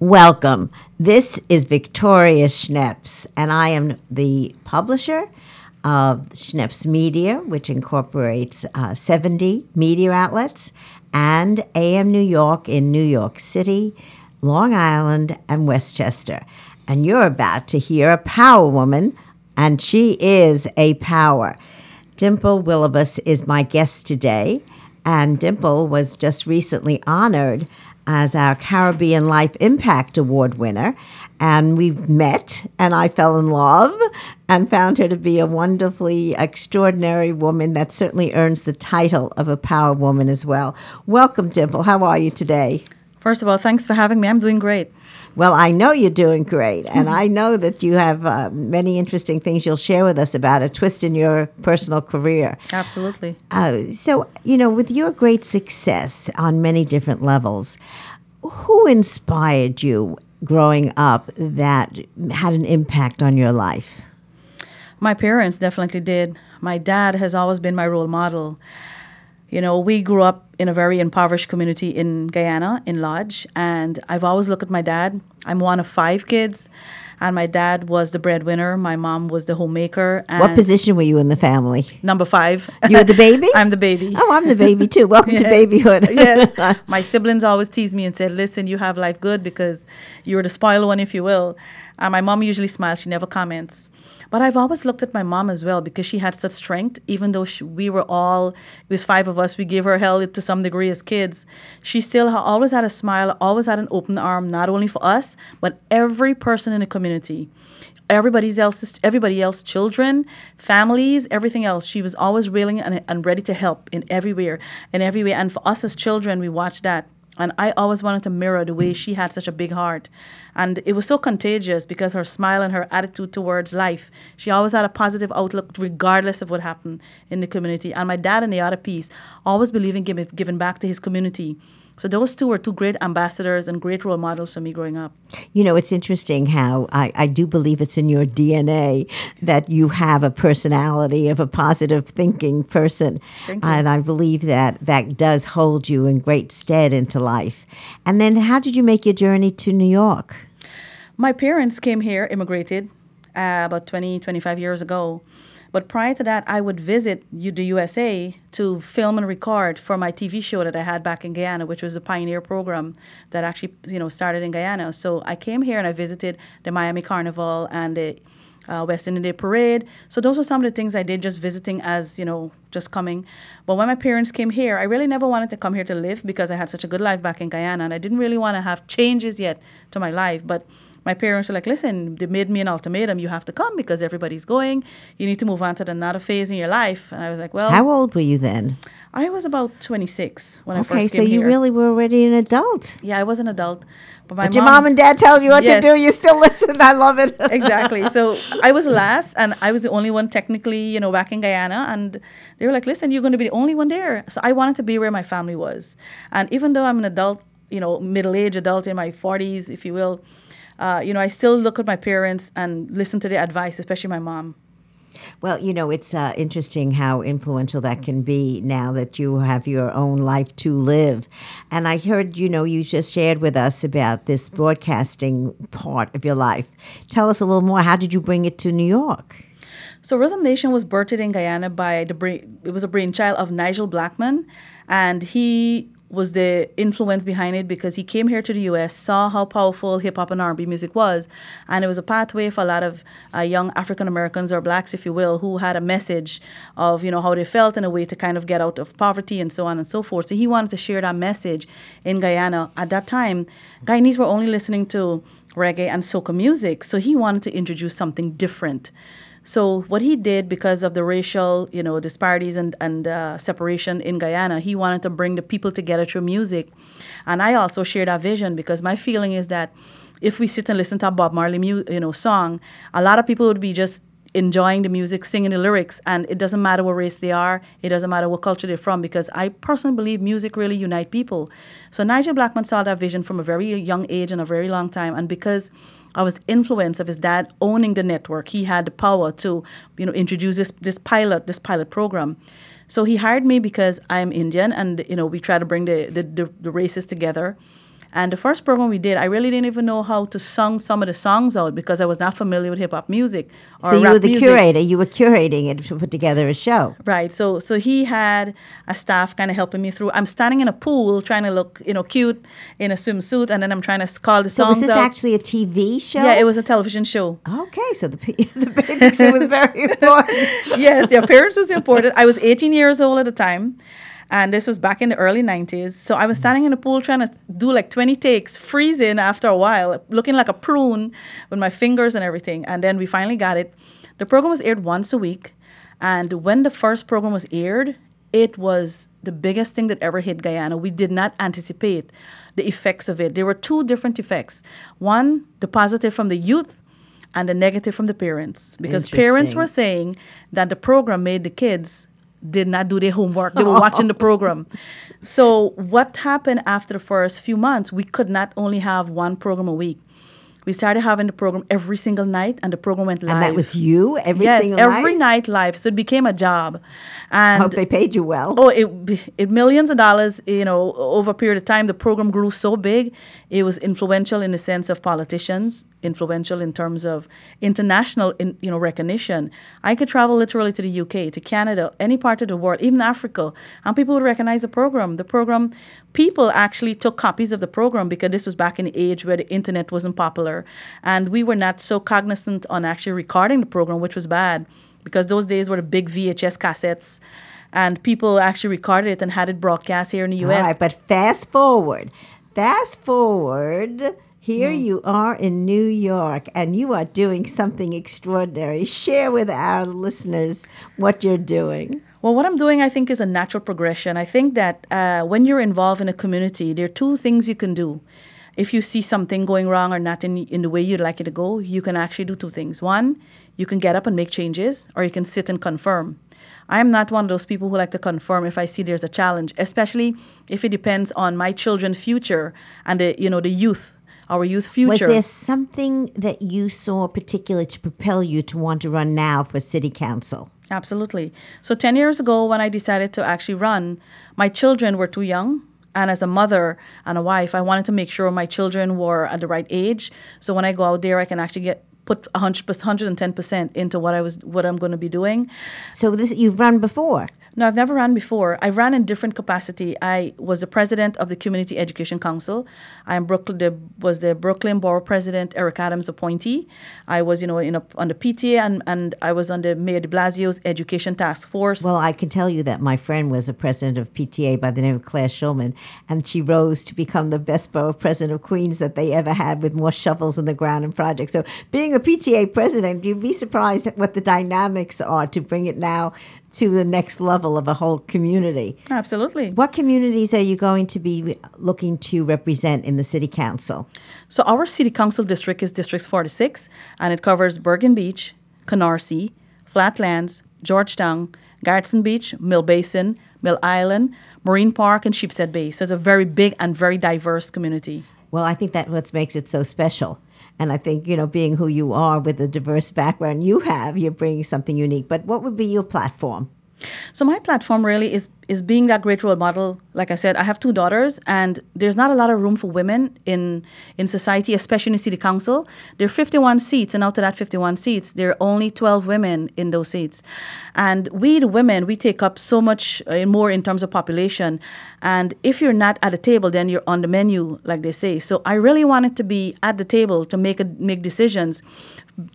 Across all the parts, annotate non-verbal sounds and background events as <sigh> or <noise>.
Welcome. This is Victoria Schneps, and I am the publisher of Schneps Media, which incorporates uh, 70 media outlets, and AM New York in New York City, Long Island, and Westchester. And you're about to hear a power woman, and she is a power. Dimple Willabus is my guest today, and Dimple was just recently honored as our Caribbean Life Impact Award winner. And we met, and I fell in love and found her to be a wonderfully extraordinary woman that certainly earns the title of a power woman as well. Welcome, Dimple. How are you today? First of all, thanks for having me. I'm doing great. Well, I know you're doing great, and mm-hmm. I know that you have uh, many interesting things you'll share with us about a twist in your personal career. Absolutely. Uh, so, you know, with your great success on many different levels, who inspired you growing up that had an impact on your life? My parents definitely did. My dad has always been my role model. You know, we grew up in a very impoverished community in Guyana, in Lodge, and I've always looked at my dad. I'm one of five kids, and my dad was the breadwinner. My mom was the homemaker. what position were you in the family? Number five. You were the baby? <laughs> I'm the baby. Oh, I'm the baby too. <laughs> Welcome yes. to babyhood. <laughs> yes. My siblings always tease me and said, listen, you have life good because you're the spoiled one, if you will. And my mom usually smiles. She never comments. But I've always looked at my mom as well because she had such strength. Even though she, we were all, it was five of us, we gave her hell to some degree as kids. She still always had a smile, always had an open arm, not only for us, but every person in the community everybody else's everybody else children families everything else she was always willing and, and ready to help in everywhere in every way and for us as children we watched that and I always wanted to mirror the way mm. she had such a big heart. And it was so contagious because her smile and her attitude towards life. She always had a positive outlook regardless of what happened in the community. And my dad, in the other piece, always believing giving, giving back to his community. So those two were two great ambassadors and great role models for me growing up. You know, it's interesting how I, I do believe it's in your DNA that you have a personality of a positive thinking person. And I believe that that does hold you in great stead into life. And then how did you make your journey to New York? My parents came here, immigrated uh, about 20, 25 years ago. But prior to that, I would visit the USA to film and record for my TV show that I had back in Guyana, which was a pioneer program that actually, you know, started in Guyana. So I came here and I visited the Miami Carnival and the uh, West Indian Parade. So those are some of the things I did just visiting as, you know, just coming. But when my parents came here, I really never wanted to come here to live because I had such a good life back in Guyana and I didn't really want to have changes yet to my life. But my parents were like, listen, they made me an ultimatum. You have to come because everybody's going. You need to move on to another phase in your life. And I was like, well. How old were you then? I was about 26 when okay, I first came Okay, so you here. really were already an adult. Yeah, I was an adult. But, my but mom, your mom and dad tell you what yes. to do, you still listen. I love it. <laughs> exactly. So I was last, and I was the only one technically, you know, back in Guyana. And they were like, listen, you're going to be the only one there. So I wanted to be where my family was. And even though I'm an adult, you know, middle aged adult in my 40s, if you will, uh, you know, I still look at my parents and listen to their advice, especially my mom. Well, you know, it's uh, interesting how influential that can be now that you have your own life to live. And I heard, you know, you just shared with us about this broadcasting part of your life. Tell us a little more. How did you bring it to New York? So Rhythm Nation was birthed in Guyana by the brain, it was a brainchild of Nigel Blackman, and he was the influence behind it because he came here to the U.S., saw how powerful hip hop and R&B music was, and it was a pathway for a lot of uh, young African Americans or blacks, if you will, who had a message of you know how they felt in a way to kind of get out of poverty and so on and so forth. So he wanted to share that message in Guyana. At that time, Guyanese were only listening to reggae and soca music, so he wanted to introduce something different. So what he did, because of the racial, you know, disparities and and uh, separation in Guyana, he wanted to bring the people together through music, and I also share that vision because my feeling is that if we sit and listen to a Bob Marley, mu- you know, song, a lot of people would be just enjoying the music, singing the lyrics, and it doesn't matter what race they are, it doesn't matter what culture they're from, because I personally believe music really unite people. So Nigel Blackman saw that vision from a very young age and a very long time, and because I was influence of his dad owning the network. He had the power to, you know, introduce this this pilot this pilot program. So he hired me because I'm Indian, and you know we try to bring the the, the, the races together. And the first program we did, I really didn't even know how to sing some of the songs out because I was not familiar with hip hop music or So you were the music. curator. You were curating it to put together a show. Right. So so he had a staff kind of helping me through. I'm standing in a pool trying to look, you know, cute in a swimsuit, and then I'm trying to call the So songs was this out. actually a TV show? yeah, it was a television show. Okay, so the <laughs> the bathing suit was very <laughs> important. <laughs> yes, the appearance was important. I was 18 years old at the time, and this was back in the early 90s. So I was mm. standing in the pool trying to do like 20 takes, freezing after a while, looking like a prune with my fingers and everything. And then we finally got it. The program was aired once a week, and when the first program was aired, it was the biggest thing that ever hit Guyana. We did not anticipate the effects of it. There were two different effects. One, the positive from the youth and the negative from the parents because parents were saying that the program made the kids did not do their homework they were <laughs> watching the program so what happened after the first few months we could not only have one program a week we started having the program every single night and the program went live And that was you every yes single every night. night live so it became a job I and hope they paid you well. Oh, it, it millions of dollars. You know, over a period of time, the program grew so big, it was influential in the sense of politicians, influential in terms of international, in, you know, recognition. I could travel literally to the UK, to Canada, any part of the world, even Africa, and people would recognize the program. The program, people actually took copies of the program because this was back in the age where the internet wasn't popular, and we were not so cognizant on actually recording the program, which was bad because those days were the big VHS cassettes, and people actually recorded it and had it broadcast here in the U.S. right, but fast forward. Fast forward. Here Hmm. you are in New York and you are doing something extraordinary. Share with our listeners what you're doing. Well, what I'm doing, I think, is a natural progression. I think that uh, when you're involved in a community, there are two things you can do. If you see something going wrong or not in, in the way you'd like it to go, you can actually do two things. One, you can get up and make changes, or you can sit and confirm. I am not one of those people who like to confirm if I see there's a challenge, especially if it depends on my children's future and the, you know, the youth, our youth future. Was there something that you saw particular to propel you to want to run now for city council? Absolutely. So 10 years ago, when I decided to actually run, my children were too young. And as a mother and a wife, I wanted to make sure my children were at the right age. So when I go out there, I can actually get put 100 110% into what I was what I'm going to be doing. So this you've run before. No, I've never ran before. I ran in different capacity. I was the president of the Community Education Council. I am Brooklyn, the, was the Brooklyn Borough President Eric Adams appointee. I was, you know, in a, on the PTA and, and I was on the Mayor de Blasio's Education Task Force. Well, I can tell you that my friend was a president of PTA by the name of Claire Shulman, and she rose to become the best borough president of Queens that they ever had with more shovels in the ground and projects. So, being a PTA president, you'd be surprised at what the dynamics are to bring it now to the next level of a whole community. Absolutely. What communities are you going to be looking to represent in the city council? So our city council district is District 46, and it covers Bergen Beach, Canarsie, Flatlands, Georgetown, Gerritsen Beach, Mill Basin, Mill Island, Marine Park, and Sheepshead Bay. So it's a very big and very diverse community. Well, I think that what makes it so special. And I think, you know, being who you are with the diverse background you have, you're bringing something unique. But what would be your platform? So my platform really is is being that great role model. Like I said, I have two daughters, and there's not a lot of room for women in in society, especially in the city council. There are 51 seats, and out of that 51 seats, there are only 12 women in those seats. And we, the women, we take up so much uh, more in terms of population. And if you're not at the table, then you're on the menu, like they say. So I really wanted to be at the table to make a, make decisions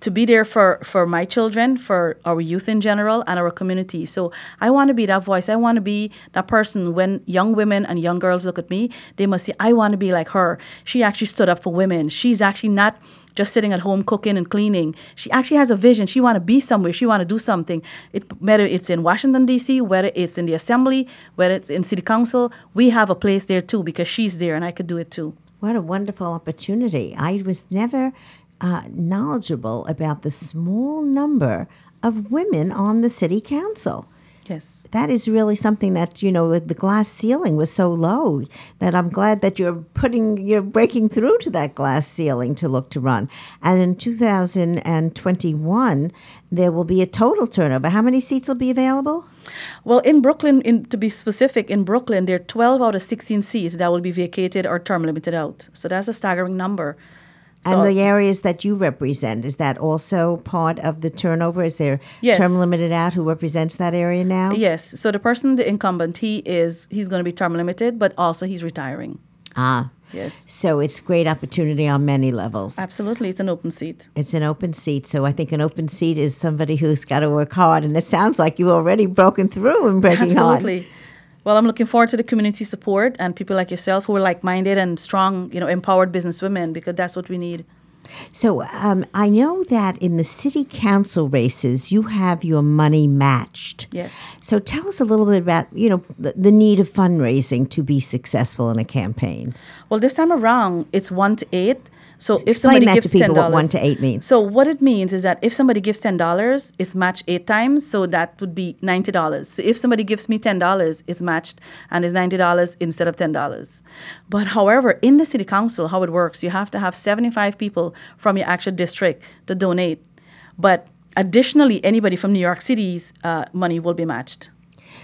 to be there for for my children, for our youth in general, and our community. So I want to be that voice. I want to be that person when young women and young girls look at me, they must say, I want to be like her. She actually stood up for women. She's actually not just sitting at home cooking and cleaning. She actually has a vision. She want to be somewhere. She want to do something. It, whether it's in Washington D.C., whether it's in the Assembly, whether it's in City Council, we have a place there too because she's there and I could do it too. What a wonderful opportunity. I was never uh, knowledgeable about the small number of women on the city council. Yes. That is really something that, you know, the glass ceiling was so low that I'm glad that you're putting, you're breaking through to that glass ceiling to look to run. And in 2021, there will be a total turnover. How many seats will be available? Well, in Brooklyn, in, to be specific, in Brooklyn, there are 12 out of 16 seats that will be vacated or term limited out. So that's a staggering number. And the areas that you represent, is that also part of the turnover? Is there Yes. term limited out who represents that area now? Yes. So the person, the incumbent, he is he's going to be term limited, but also he's retiring. Ah, Yes. so it's great opportunity on many levels. Absolutely, it's an open seat. It's an open seat, so I think an open seat is somebody who's got to work hard, and it sounds like you've already broken through and breaking hard. Absolutely. Well, I'm looking forward to the community support and people like yourself who are like-minded and strong, you know, empowered businesswomen because that's what we need. So um, I know that in the city council races, you have your money matched. Yes. So tell us a little bit about you know the, the need of fundraising to be successful in a campaign. Well, this time around, it's one to eight. So if Explain somebody that gives to people $10, what one to eight means. So what it means is that if somebody gives ten dollars, it's matched eight times. So that would be ninety dollars. So if somebody gives me ten dollars, it's matched and it's ninety dollars instead of ten dollars. But however, in the city council, how it works, you have to have seventy-five people from your actual district to donate. But additionally, anybody from New York City's uh, money will be matched.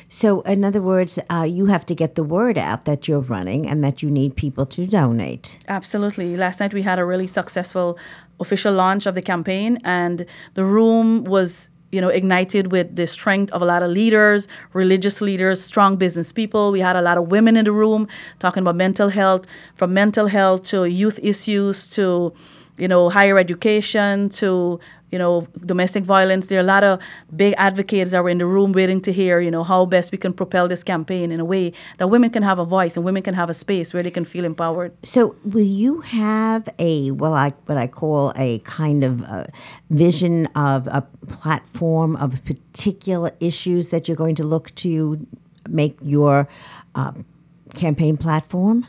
So in other words, uh, you have to get the word out that you're running and that you need people to donate. Absolutely. Last night we had a really successful official launch of the campaign, and the room was, you know, ignited with the strength of a lot of leaders, religious leaders, strong business people. We had a lot of women in the room talking about mental health, from mental health to youth issues to, you know, higher education to you know, domestic violence. There are a lot of big advocates that were in the room waiting to hear, you know, how best we can propel this campaign in a way that women can have a voice and women can have a space where they can feel empowered. So, will you have a well, I what I call a kind of uh vision of a platform of particular issues that you're going to look to make your uh, campaign platform?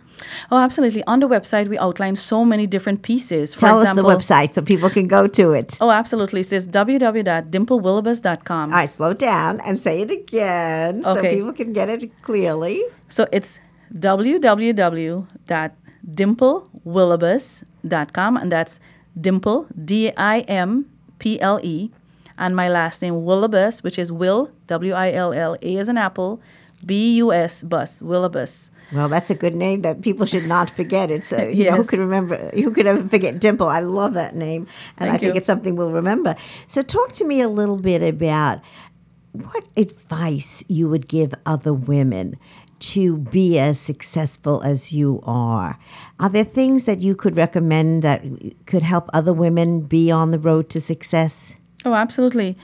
Oh, absolutely. On the website, we outline so many different pieces. For Tell example, us the website so people can go to it. Oh, absolutely. It says www.dimplewillabus.com. All right, slow down and say it again so people can get it clearly. So it's www.dimplewillabus.com, and that's Dimple, D I M P L E, and my last name, Willabus, which is Will, W I L L, A as an apple, B U S, bus, Willabus. Well, that's a good name that people should not forget. It's uh, you know who could remember who could ever forget Dimple. I love that name, and I Thank think it's something we'll remember. So, talk to me a little bit about what advice you would give other women to be as successful as you are. Are there things that you could recommend that could help other women be on the road to success? Oh, absolutely.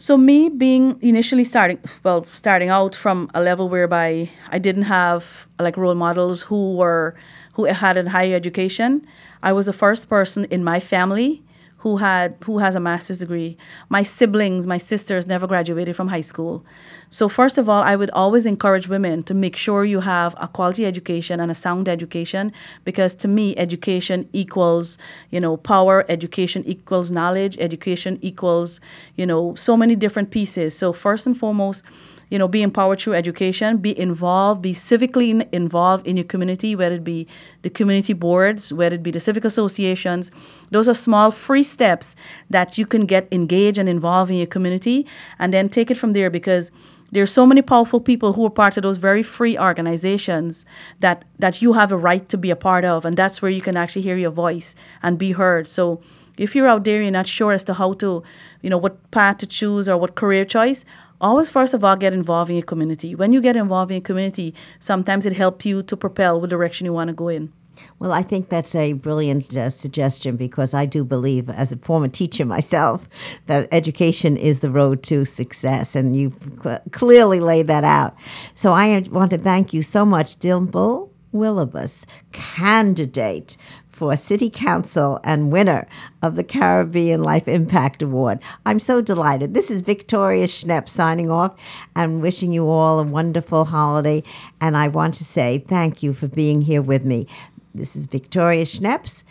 So me being initially starting, well, starting out from a level whereby I didn't have like role models who were who had a higher education. I was the first person in my family who had who has a master's degree. My siblings, my sisters never graduated from high school. So first of all, I would always encourage women to make sure you have a quality education and a sound education because to me education equals, you know, power, education equals knowledge, education equals, you know, so many different pieces. So first and foremost, you know, be empowered through education, be involved, be civically in- involved in your community, whether it be the community boards, whether it be the civic associations. Those are small free steps that you can get engaged and involved in your community and then take it from there because there are so many powerful people who are part of those very free organizations that that you have a right to be a part of and that's where you can actually hear your voice and be heard. So if you're out there you're not sure as to how to, you know, what path to choose or what career choice, always first of all get involved in your community. When you get involved in your community, sometimes it helps you to propel what direction you want to go in. Well, I think that's a brilliant uh, suggestion because I do believe, as a former teacher myself, that education is the road to success, and you cl- clearly laid that out. So I want to thank you so much, Dimple Willabus, candidate for City Council and winner of the Caribbean Life Impact Award. I'm so delighted. This is Victoria Schneps signing off and wishing you all a wonderful holiday. And I want to say thank you for being here with me. This is Victoria Schneps,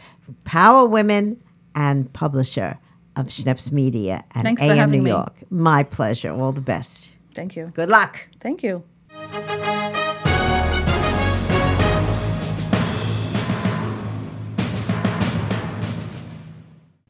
Power Women and publisher of Schneps Media and Thanks AM New me. York. My pleasure. All the best. Thank you. Good luck. Thank you.